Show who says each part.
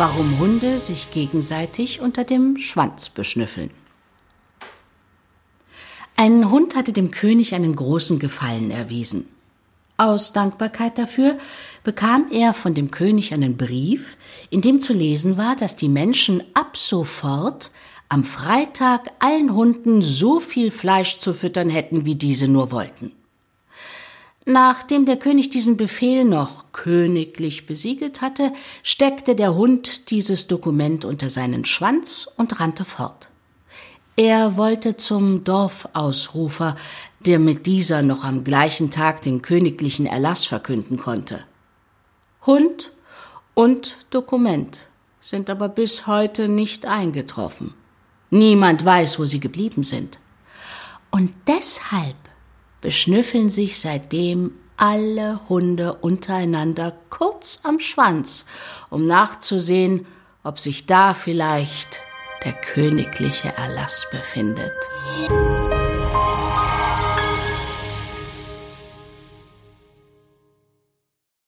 Speaker 1: warum Hunde sich gegenseitig unter dem Schwanz beschnüffeln. Ein Hund hatte dem König einen großen Gefallen erwiesen. Aus Dankbarkeit dafür bekam er von dem König einen Brief, in dem zu lesen war, dass die Menschen ab sofort am Freitag allen Hunden so viel Fleisch zu füttern hätten, wie diese nur wollten. Nachdem der König diesen Befehl noch königlich besiegelt hatte, steckte der Hund dieses Dokument unter seinen Schwanz und rannte fort. Er wollte zum Dorfausrufer, der mit dieser noch am gleichen Tag den königlichen Erlass verkünden konnte. Hund und Dokument sind aber bis heute nicht eingetroffen. Niemand weiß, wo sie geblieben sind. Und deshalb beschnüffeln sich seitdem alle Hunde untereinander kurz am Schwanz, um nachzusehen, ob sich da vielleicht der königliche Erlass befindet.